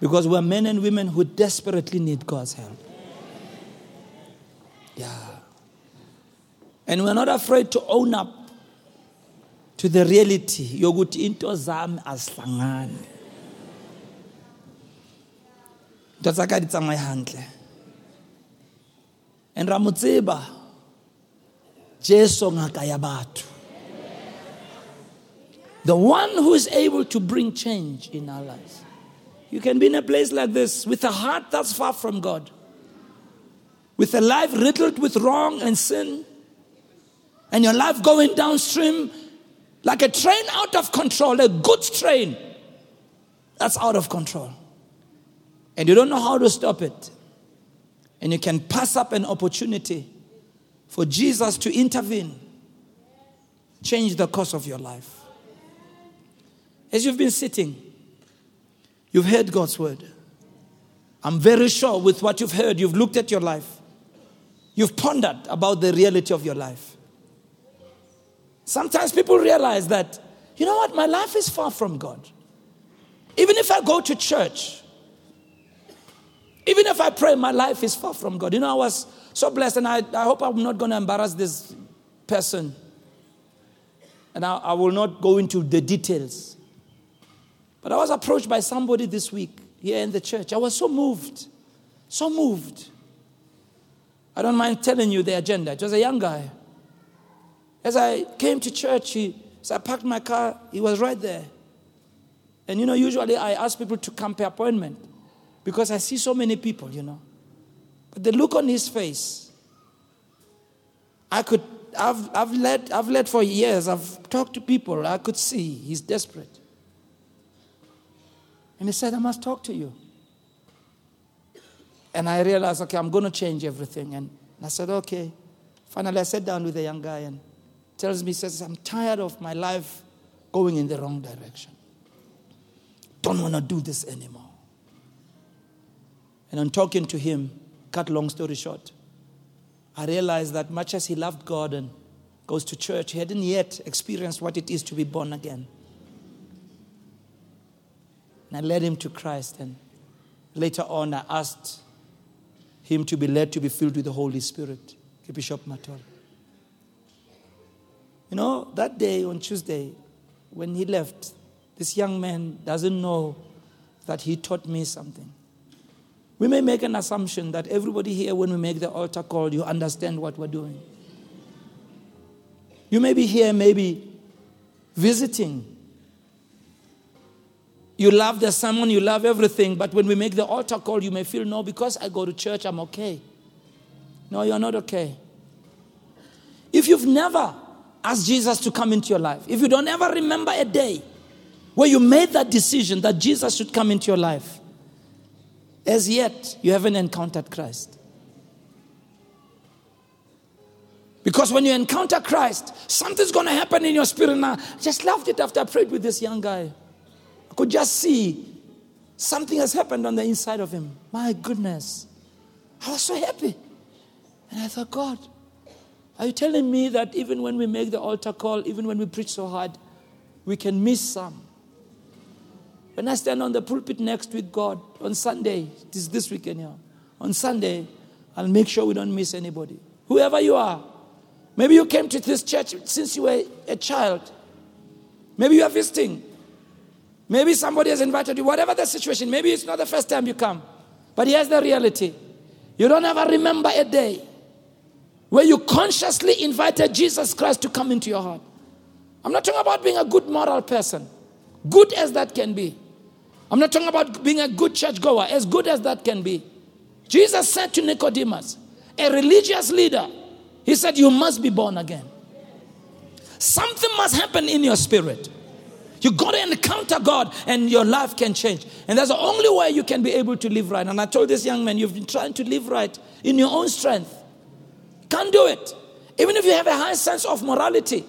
because we're men and women who desperately need God's help. Yeah. And we're not afraid to own up to the reality yokuthi into zami azihlangani. Into tsaka di tsamaye hantle. And ra motseba Jesu ngaka ya batho. The one who is able to bring change in our lives. You can be in a place like this with a heart that's far from God, with a life riddled with wrong and sin, and your life going downstream like a train out of control, a goods train that's out of control. And you don't know how to stop it. And you can pass up an opportunity for Jesus to intervene, change the course of your life. As you've been sitting, you've heard God's word. I'm very sure with what you've heard, you've looked at your life. You've pondered about the reality of your life. Sometimes people realize that, you know what, my life is far from God. Even if I go to church, even if I pray, my life is far from God. You know, I was so blessed, and I, I hope I'm not going to embarrass this person. And I, I will not go into the details. But I was approached by somebody this week here in the church. I was so moved, so moved. I don't mind telling you the agenda. It was a young guy. As I came to church, he, as I parked my car, he was right there. And you know, usually I ask people to come per appointment because I see so many people, you know. But the look on his face, I could, I've, I've, led, I've led for years, I've talked to people, I could see he's desperate. And he said, I must talk to you. And I realized, okay, I'm going to change everything. And I said, okay. Finally, I sat down with the young guy and tells me, says, I'm tired of my life going in the wrong direction. Don't want to do this anymore. And on talking to him, cut long story short, I realized that much as he loved God and goes to church, he hadn't yet experienced what it is to be born again. And I led him to Christ. And later on, I asked him to be led to be filled with the Holy Spirit. Bishop Matol. You know, that day on Tuesday, when he left, this young man doesn't know that he taught me something. We may make an assumption that everybody here, when we make the altar call, you understand what we're doing. You may be here, maybe visiting. You love the sermon, you love everything, but when we make the altar call, you may feel, no, because I go to church, I'm okay. No, you're not okay. If you've never asked Jesus to come into your life, if you don't ever remember a day where you made that decision that Jesus should come into your life, as yet you haven't encountered Christ. Because when you encounter Christ, something's going to happen in your spirit now. I just loved it after I prayed with this young guy. I could just see something has happened on the inside of him. My goodness. I was so happy. And I thought, God, are you telling me that even when we make the altar call, even when we preach so hard, we can miss some? When I stand on the pulpit next with God on Sunday, it is this weekend here, on Sunday, I'll make sure we don't miss anybody. Whoever you are. Maybe you came to this church since you were a child. Maybe you are visiting. Maybe somebody has invited you, whatever the situation. Maybe it's not the first time you come. But here's the reality you don't ever remember a day where you consciously invited Jesus Christ to come into your heart. I'm not talking about being a good moral person, good as that can be. I'm not talking about being a good churchgoer, as good as that can be. Jesus said to Nicodemus, a religious leader, he said, You must be born again. Something must happen in your spirit. You got to encounter God and your life can change. And that's the only way you can be able to live right. And I told this young man, you've been trying to live right in your own strength. Can't do it. Even if you have a high sense of morality,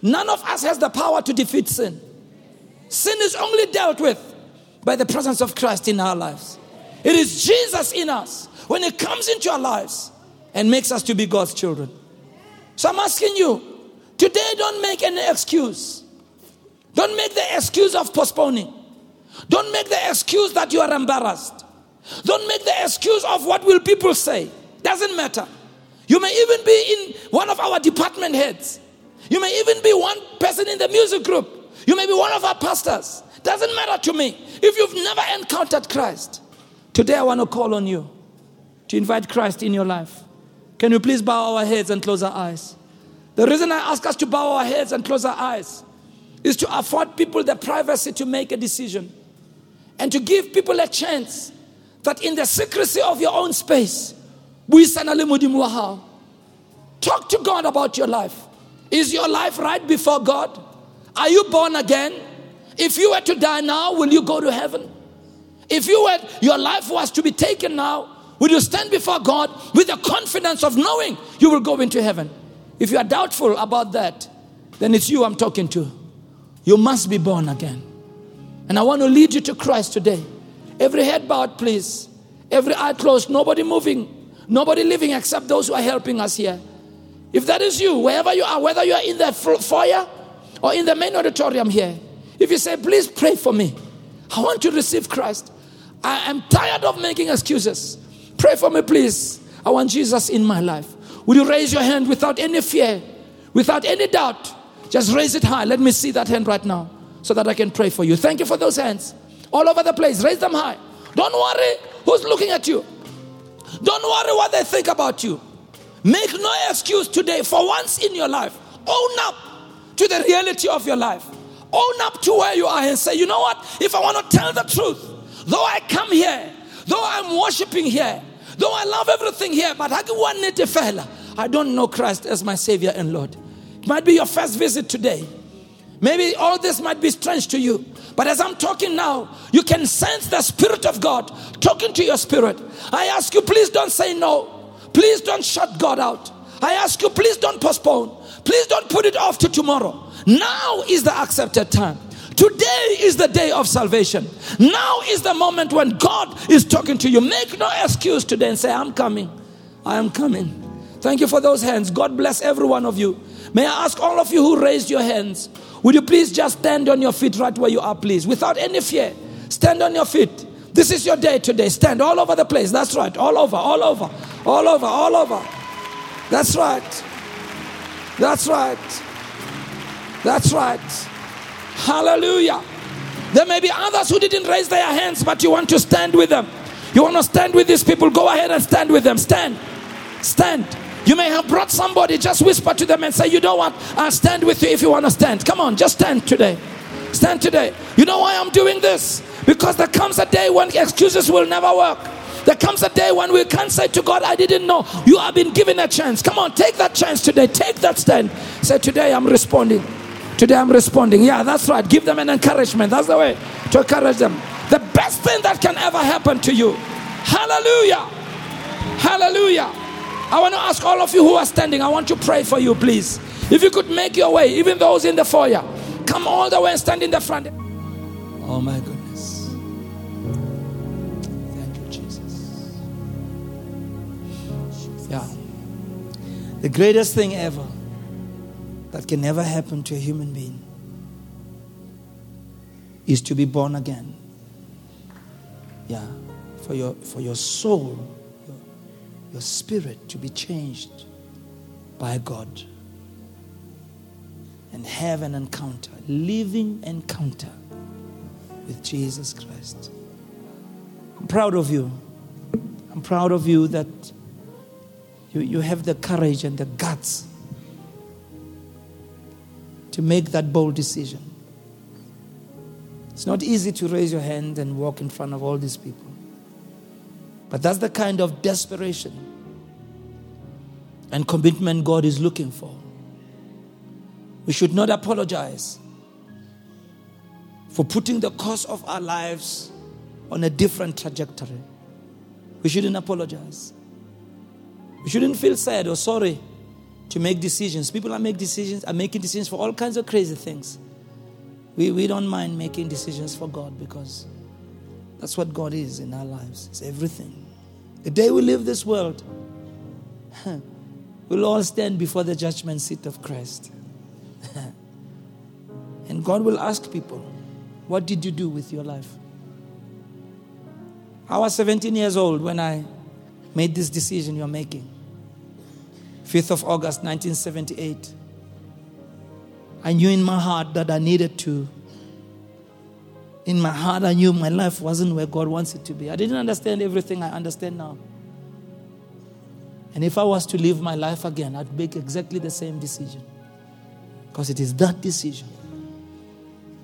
none of us has the power to defeat sin. Sin is only dealt with by the presence of Christ in our lives. It is Jesus in us when He comes into our lives and makes us to be God's children. So I'm asking you today, don't make any excuse. Don't make the excuse of postponing. Don't make the excuse that you are embarrassed. Don't make the excuse of what will people say. Doesn't matter. You may even be in one of our department heads. You may even be one person in the music group. You may be one of our pastors. Doesn't matter to me. If you've never encountered Christ, today I want to call on you to invite Christ in your life. Can you please bow our heads and close our eyes? The reason I ask us to bow our heads and close our eyes is to afford people the privacy to make a decision and to give people a chance that in the secrecy of your own space, talk to God about your life. Is your life right before God? Are you born again? If you were to die now, will you go to heaven? If you were, your life was to be taken now, will you stand before God with the confidence of knowing you will go into heaven? If you are doubtful about that, then it's you I'm talking to. You must be born again. And I want to lead you to Christ today. Every head bowed, please. Every eye closed, nobody moving, nobody living except those who are helping us here. If that is you, wherever you are, whether you are in the foyer or in the main auditorium here, if you say, please pray for me, I want to receive Christ. I am tired of making excuses. Pray for me, please. I want Jesus in my life. Would you raise your hand without any fear, without any doubt? Just raise it high. Let me see that hand right now so that I can pray for you. Thank you for those hands. All over the place. Raise them high. Don't worry who's looking at you. Don't worry what they think about you. Make no excuse today for once in your life. Own up to the reality of your life. Own up to where you are and say, you know what? If I want to tell the truth, though I come here, though I'm worshiping here, though I love everything here, but I don't know Christ as my Savior and Lord. It might be your first visit today. Maybe all this might be strange to you. But as I'm talking now, you can sense the Spirit of God talking to your spirit. I ask you, please don't say no. Please don't shut God out. I ask you, please don't postpone. Please don't put it off to tomorrow. Now is the accepted time. Today is the day of salvation. Now is the moment when God is talking to you. Make no excuse today and say, I'm coming. I am coming. Thank you for those hands. God bless every one of you. May I ask all of you who raised your hands, would you please just stand on your feet right where you are, please, without any fear? Stand on your feet. This is your day today. Stand all over the place. That's right. All over, all over, all over, all over. That's right. That's right. That's right. Hallelujah. There may be others who didn't raise their hands, but you want to stand with them. You want to stand with these people. Go ahead and stand with them. Stand. Stand. You may have brought somebody, just whisper to them and say, You know what? I'll stand with you if you want to stand. Come on, just stand today. Stand today. You know why I'm doing this? Because there comes a day when excuses will never work. There comes a day when we can't say to God, I didn't know. You have been given a chance. Come on, take that chance today. Take that stand. Say, Today I'm responding. Today I'm responding. Yeah, that's right. Give them an encouragement. That's the way to encourage them. The best thing that can ever happen to you. Hallelujah. Hallelujah. I want to ask all of you who are standing, I want to pray for you, please. If you could make your way, even those in the foyer, come all the way and stand in the front. Oh my goodness. Thank you, Jesus. Yeah. The greatest thing ever that can never happen to a human being is to be born again. Yeah. For your for your soul, your, spirit to be changed by God and have an encounter, living encounter with Jesus Christ. I'm proud of you. I'm proud of you that you, you have the courage and the guts to make that bold decision. It's not easy to raise your hand and walk in front of all these people. But that's the kind of desperation and commitment God is looking for. We should not apologize for putting the course of our lives on a different trajectory. We shouldn't apologize. We shouldn't feel sad or sorry to make decisions. People are make decisions are making decisions for all kinds of crazy things. We, we don't mind making decisions for God because that's what God is in our lives. It's everything. The day we leave this world, (laughs) we'll all stand before the judgment seat of Christ. (laughs) and God will ask people, What did you do with your life? I was 17 years old when I made this decision you're making. 5th of August 1978. I knew in my heart that I needed to. In my heart, I knew my life wasn't where God wants it to be. I didn't understand everything I understand now. And if I was to live my life again, I'd make exactly the same decision. Because it is that decision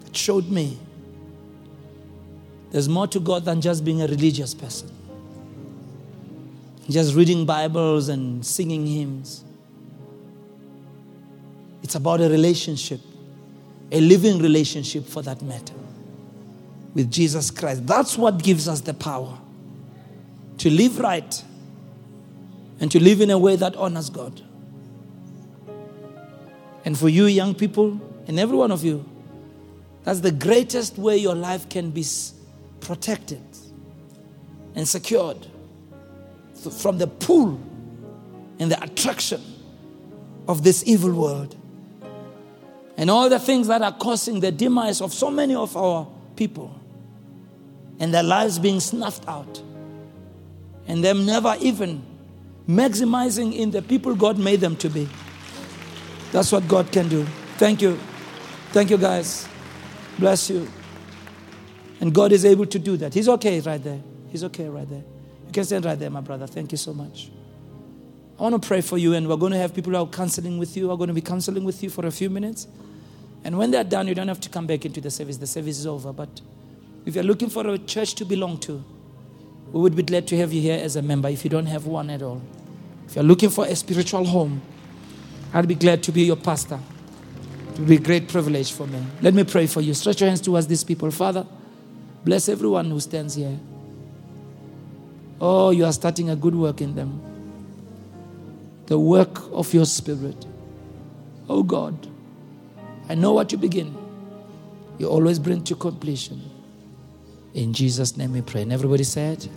that showed me there's more to God than just being a religious person, just reading Bibles and singing hymns. It's about a relationship, a living relationship for that matter, with Jesus Christ. That's what gives us the power to live right and to live in a way that honors God. And for you, young people, and every one of you, that's the greatest way your life can be protected and secured from the pull and the attraction of this evil world and all the things that are causing the demise of so many of our people and their lives being snuffed out and them never even maximizing in the people God made them to be. That's what God can do. Thank you. Thank you, guys. Bless you. And God is able to do that. He's okay right there. He's okay right there. You can stand right there, my brother. Thank you so much. I want to pray for you, and we're going to have people who are counseling with you. We're going to be counseling with you for a few minutes. And when they're done, you don't have to come back into the service. The service is over. But if you're looking for a church to belong to, we would be glad to have you here as a member if you don't have one at all. If you're looking for a spiritual home, I'd be glad to be your pastor. It would be a great privilege for me. Let me pray for you. Stretch your hands towards these people. Father, bless everyone who stands here. Oh, you are starting a good work in them. The work of your spirit. Oh God, I know what you begin. You always bring to completion. In Jesus' name we pray. And everybody said,